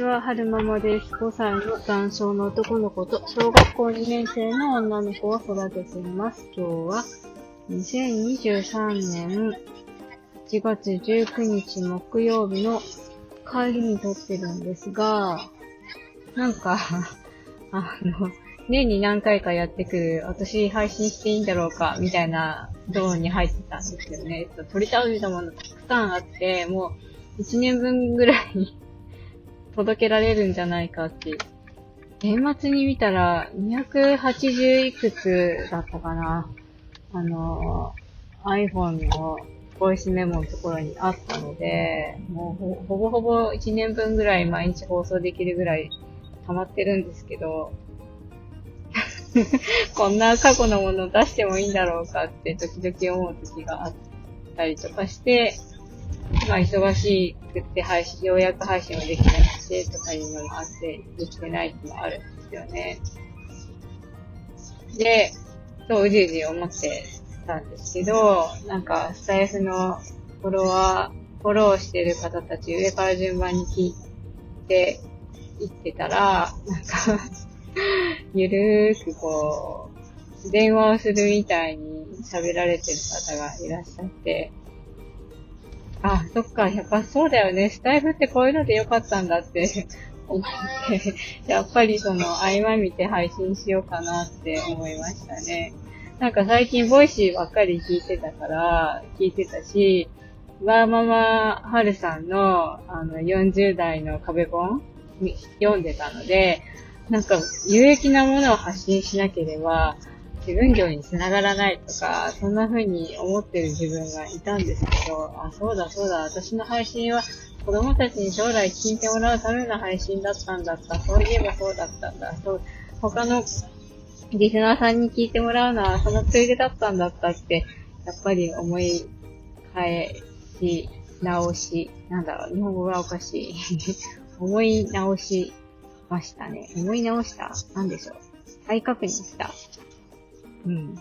ちは、はるままです。5歳の男性の男の子と小学校2年生の女の子を育てています。今日は2023年1月19日木曜日の帰りに撮ってるんですが、なんか、あの、年に何回かやってくる、私配信していいんだろうか、みたいなゾーンに入ってたんですよね。撮り倒したものたくさんあって、もう1年分ぐらい届けられるんじゃないかって。年末に見たら280いくつだったかな。あの、iPhone のボイスメモのところにあったので、もうほぼほぼ1年分ぐらい毎日放送できるぐらい溜まってるんですけど、こんな過去のものを出してもいいんだろうかって時々思う時があったりとかして、まあ忙しくって配信、ようやく配信ができなくてとかいうのもあって、できてないっていうのもあるんですよね。で、そう、うじうじ思ってたんですけど、なんか、スタイフのフォロワー、フォローしてる方たち上から順番に聞いていってたら、なんか ゆるーくこう、電話をするみたいに喋られてる方がいらっしゃって、あ、そっか、やっぱそうだよね。スタエフってこういうのでよかったんだって思って、やっぱりその合間見て配信しようかなって思いましたね。なんか最近 Voicy ばっかり聞いてたから、聞いてたし、ワーママハルさんのあの40代の壁本読んでたので、なんか有益なものを発信しなければ、自分業に繋がらないとか、そんな風に思ってる自分がいたんですけど、あ、そうだそうだ、私の配信は子供たちに将来聞いてもらうための配信だったんだった。そういえばそうだったんだ。そう、他のリスナーさんに聞いてもらうのはそのついでだったんだったって、やっぱり思い返し、直し、なんだろう、日本語がおかしい。思い直しましたね。思い直した？なんでしょう。再確認した。うん。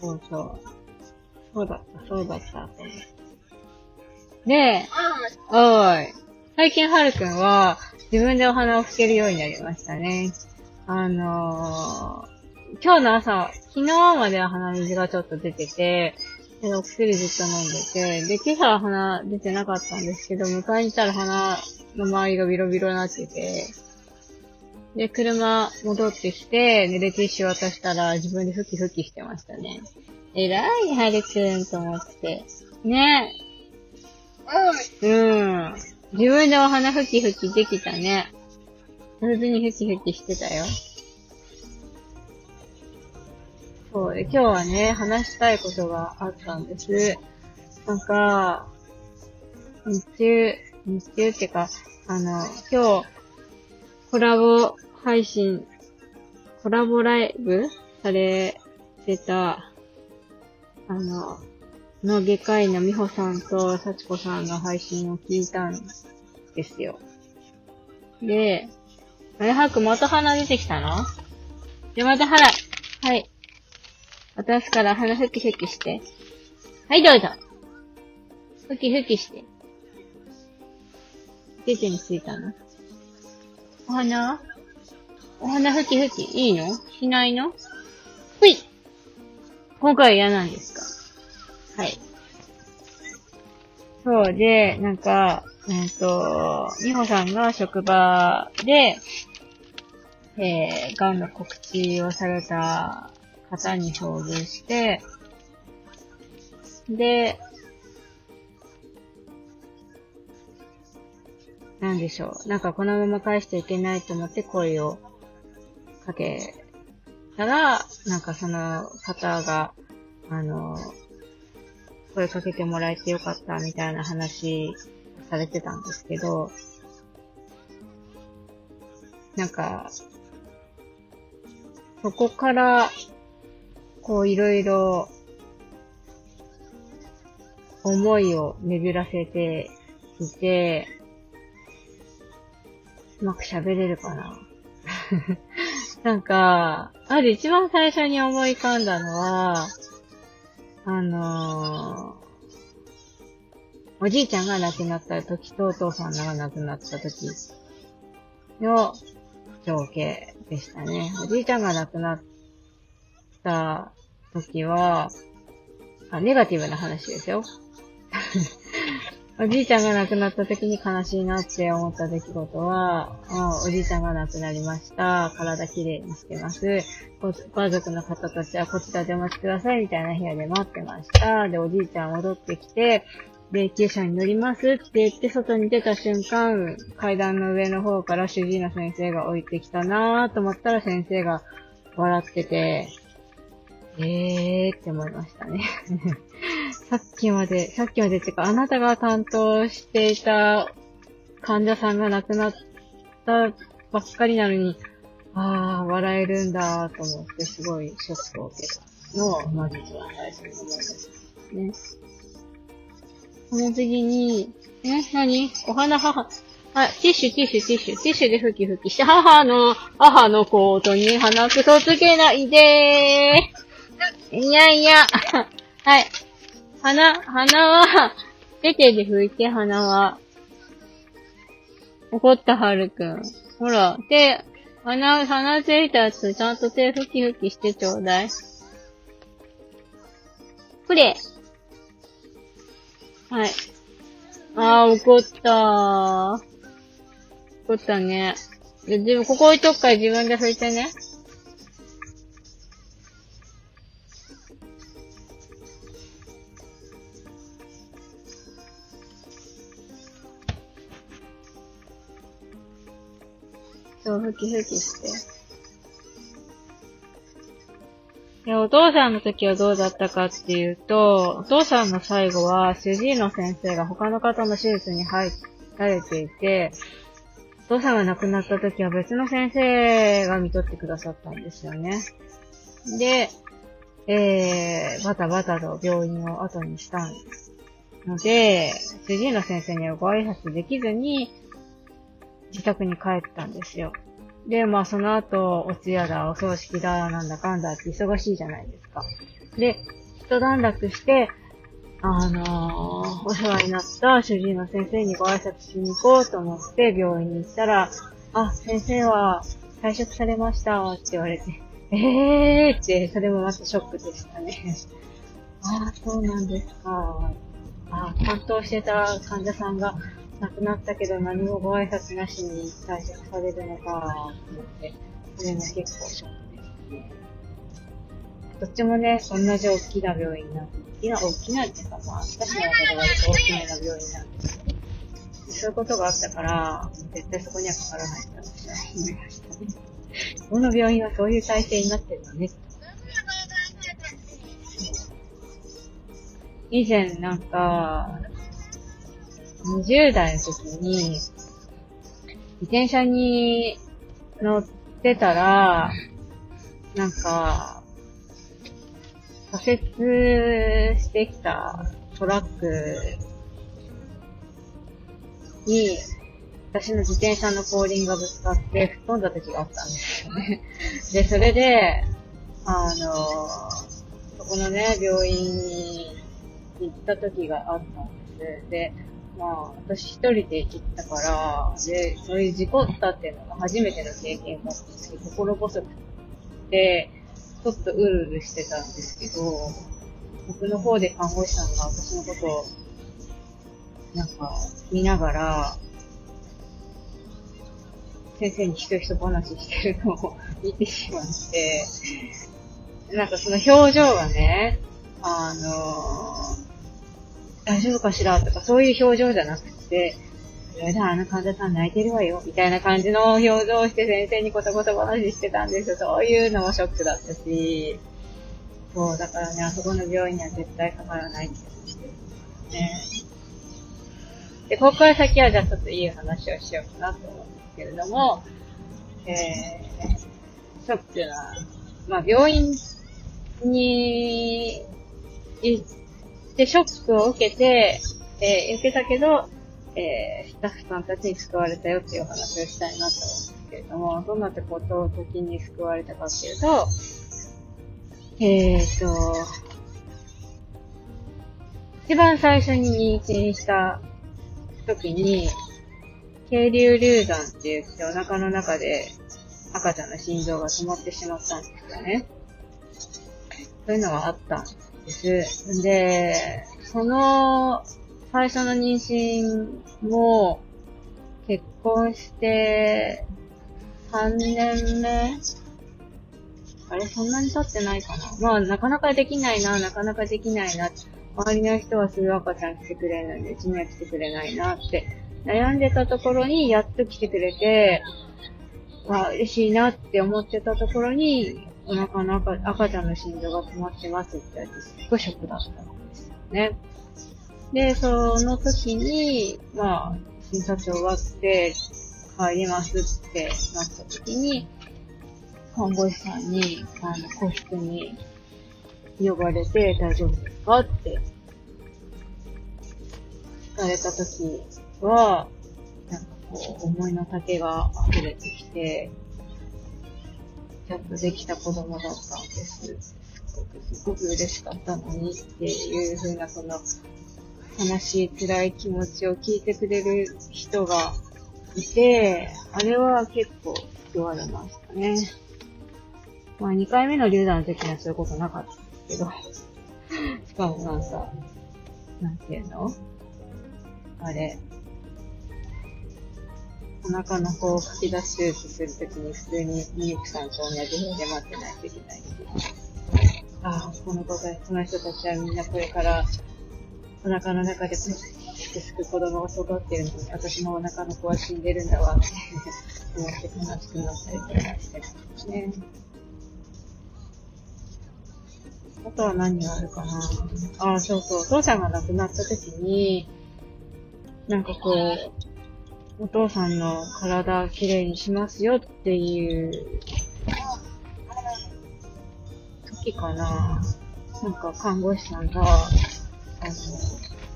そうそう。そうだった、そうだった、と思って。で、おい。最近はるくんは自分でお花を拭けるようになりましたね。あのー、今日の朝、昨日までは鼻水がちょっと出てて、で、お薬ずっと飲んでて、で、今朝は鼻出てなかったんですけど、迎えに来たら鼻の周りがビロビロになってて、で、車戻ってきて、濡れティッシュ渡したら自分でふきふきしてましたね。えらい、はるくんと思って。ねうん。自分でお花ふきふきできたね。上手にふきふきしてたよ。そうで、今日はね、話したいことがあったんです。なんか、日中、日中ってか、あの、今日、コラボ配信、コラボライブされてた、あの、の外科医の美穂さんと幸子さんの配信を聞いたんですよ。で、あれ、はくまた鼻出てきたの？じゃ、また鼻、はい。渡すから鼻ふきふきして。はい、どうぞ。ふきふきして。出てについたの？お花？お花ふきふき、いいの？しないの？ふい今回は嫌なんですか？はい。そうで、なんか、えっ、ー、と、みほさんが職場で、えー、癌の告知をされた方に遭遇して、で、なんでしょう。なんかこのまま返していけないと思って声をかけたら、なんかその方が、あの、声かけてもらえてよかったみたいな話されてたんですけど、なんか、そこから、こういろいろ、思いを巡らせていて、うまく喋れるかな。なんか、ある一番最初に思い浮かんだのは、あのー、おじいちゃんが亡くなった時とお父さんが亡くなった時の情景でしたね。おじいちゃんが亡くなった時は、あ、ネガティブな話ですよ。おじいちゃんが亡くなった時に悲しいなって思った出来事は、おじいちゃんが亡くなりました。体きれいにしてます。ご家族の方たちはこちらでお待ちくださいみたいな部屋で待ってました。で、おじいちゃん戻ってきて、霊柩車に乗りますって言って外に出た瞬間、階段の上の方から主治医の先生が降りてきたなぁと思ったら先生が笑ってて、えーって思いましたね。さっきまで、さっきまでっていうか、あなたが担当していた患者さんが亡くなったばっかりなのに、ああ、笑えるんだと思って、すごいショックを受けたのを、まず一番最初に思いましたね。この次に、え、何？お花母。あ、ティッシュ、ティッシュ、ティッシュ、ティッシュでふきふきして、母の、母のコートに鼻くそつけないでー。いやいや。はい。鼻、鼻は、出てで拭いて、鼻は。怒ったはるくん。ほら、手、鼻、鼻ついたやつ、ちゃんと手ふきふきしてちょうだい。くれ。はい。あー、怒ったー。怒ったね。で、でも、ここ置いとくから自分で拭いてね。そう、ふきふきして。で、お父さんの時はどうだったかっていうと、お父さんの最後は、主治医の先生が他の方の手術に入られていて、お父さんが亡くなった時は別の先生が見とってくださったんですよね。で、えー、バタバタと病院を後にしたので、主治医の先生にはご挨拶できずに、自宅に帰ったんですよ。で、まあその後、お通夜だ、お葬式だ、なんだかんだって忙しいじゃないですか。で、一段落して、あのー、お世話になった主治医の先生にご挨拶しに行こうと思って病院に行ったら、あ、先生は退職されましたって言われて、えーって、それもまたショックでしたね。ああ、そうなんですか。あ担当してた患者さんが亡くなったけど何もご挨拶なしに退職されるのかと思って、それも結構ショック。どっちもね、同じ大きな病院なんで、大きな、大きなっていうか、まあ、私のことが大きな病院なんです、そういうことがあったから、絶対そこにはかからないって私は思いましたね。この病院はそういう体制になってるのね。以前なんか、20代の時に、自転車に乗ってたら、なんか、左折してきたトラックに、私の自転車の後輪がぶつかって吹っ飛んだ時があったんですよね。で、それで、あの、そこのね、病院に行った時があったんです。で、まあ、私一人で行ったから、で、そういう事故ったっていうのが初めての経験だったんですけど、心細くて、ちょっとうるうるしてたんですけど、僕の方で看護師さんが私のことを、なんか、見ながら、先生にひとひと話してるのを 見てしまって、なんかその表情がね、あの大丈夫かしら？とか、そういう表情じゃなくて、やだ、あの患者さん泣いてるわよ、みたいな感じの表情をして先生にコトコト話してたんですよ。そういうのもショックだったし、そう、だからね、あそこの病院には絶対かからないってしてるね。で、ここから先はじゃあちょっといい話をしようかなと思うんですけれども、えー、ショックな、まあ病院に行っで、ショックを受けて、えー、受けたけど、えー、スタッフさんたちに救われたよっていうお話をしたいなと思うんですけれども、どんなことを時に救われたかっていうと、えーと、一番最初に妊娠した時に、渓流流産って言ってお腹の中で赤ちゃんの心臓が止まってしまったんですよね。そういうのがあったんです。です。で、その最初の妊娠も結婚して3年目？あれ、そんなに経ってないかな？まあ、なかなかできないな、なかなかできないな。周りの人はすぐ赤ちゃん来てくれるのに、うちには来てくれないなって悩んでたところに、やっと来てくれて、まあ、嬉しいなって思ってたところに、お腹の赤赤ちゃんの心臓が止まってますって言われて、すっごいショックだったんですよね。で、その時に、まあ、診察終わって帰りますってなった時に、看護師さんに、あの、個室に呼ばれて大丈夫ですかって聞かれた時は、なんかこう、思いの丈が溢れてきて、ちゃんとできた子供だったんです。すごく、嬉しかったのにっていう風な、その、悲しい辛い気持ちを聞いてくれる人がいて、あれは結構救われましたね。まあ2回目の流産の時にはそういうことなかったんですけど、しかもなんか、なんていうの？あれ、お腹の方を書き出し手術するときに普通にミルクさんと同じ部屋で待ってないといけないああ、この子たち、この人たちはみんなこれからお腹の中でプッてすく子供が育ってるのに、私のお腹の子は死んでるんだわって思って悲しくなったりとかしてますね。あとは何があるかなああ、そうそう。お父さんが亡くなった時に、なんかこう、お父さんの体きれいにしますよっていう時かな。なんか看護師さんが、あの、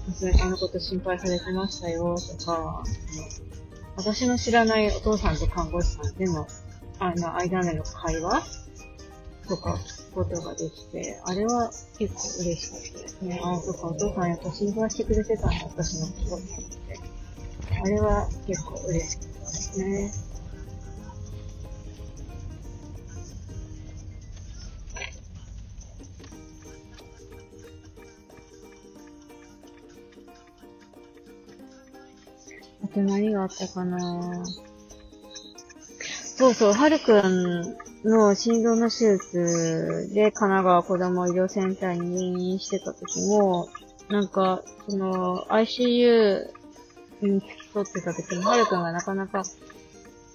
娘さんのこと心配されてましたよとか、私の知らないお父さんと看護師さんでの、あの、間での会話とか聞くことができて、あれは結構嬉しかったですね。ああ、そっか、お父さんやっぱ心配してくれてたんだ、私のこと。あれは結構嬉しかったですね。あと何があったかなそうそう、はるくんの心臓の手術で神奈川子供医療センターに入院してた時も、なんか、その、ICU に付き添ってた時に、はるくんがなかなか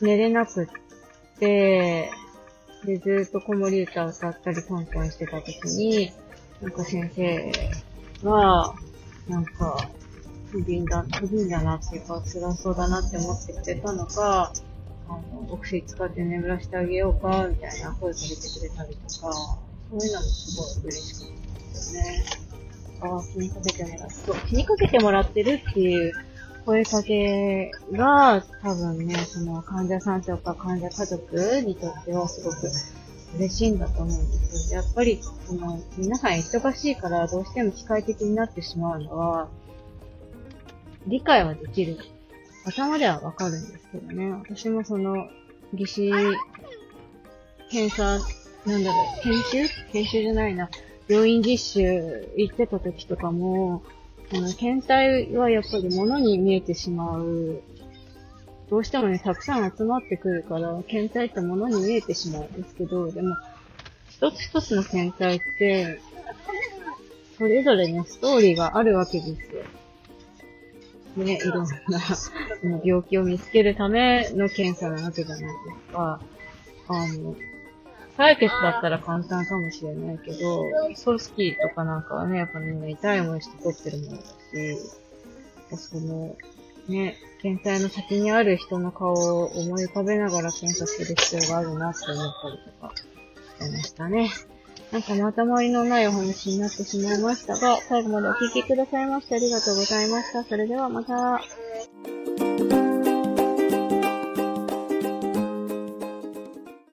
寝れなくって、で、ずっと子守歌を歌ったりトントンしてた時に、なんか先生は、なんか、不憫だ、不憫だなっていうか、辛そうだなって思ってくれたのか、あの、お薬使って眠らせてあげようか、みたいな声かけてくれたりとか、そういうのもすごい嬉しかったですよね。ああ、気にかけてもらって、そう、気にかけてもらってるっていう声かけが、多分ね、その患者さんとか患者家族にとってはすごく嬉しいんだと思うんですよ。やっぱり、その、皆さん忙しいからどうしても機械的になってしまうのは、理解はできる頭ではわかるんですけどね。私もその、技師、検査、なんだろう、研修？研修じゃないな。病院実習行ってた時とかも、あの、検体はやっぱり物に見えてしまう。どうしてもね、たくさん集まってくるから、検体って物に見えてしまうんですけど、でも、一つ一つの検体って、それぞれのストーリーがあるわけですよ。ね、いろんな 病気を見つけるための検査なわけじゃないですか。あの、採血だったら簡単かもしれないけど、組織とかなんかはね、やっぱみんな痛い思いして取ってるものだし、その、ね、検体の先にある人の顔を思い浮かべながら検査する必要があるなって思ったりとかしてましたね。なんかまたまりのないお話になってしまいましたが、最後までお聴きくださいましてありがとうございました。それではまた。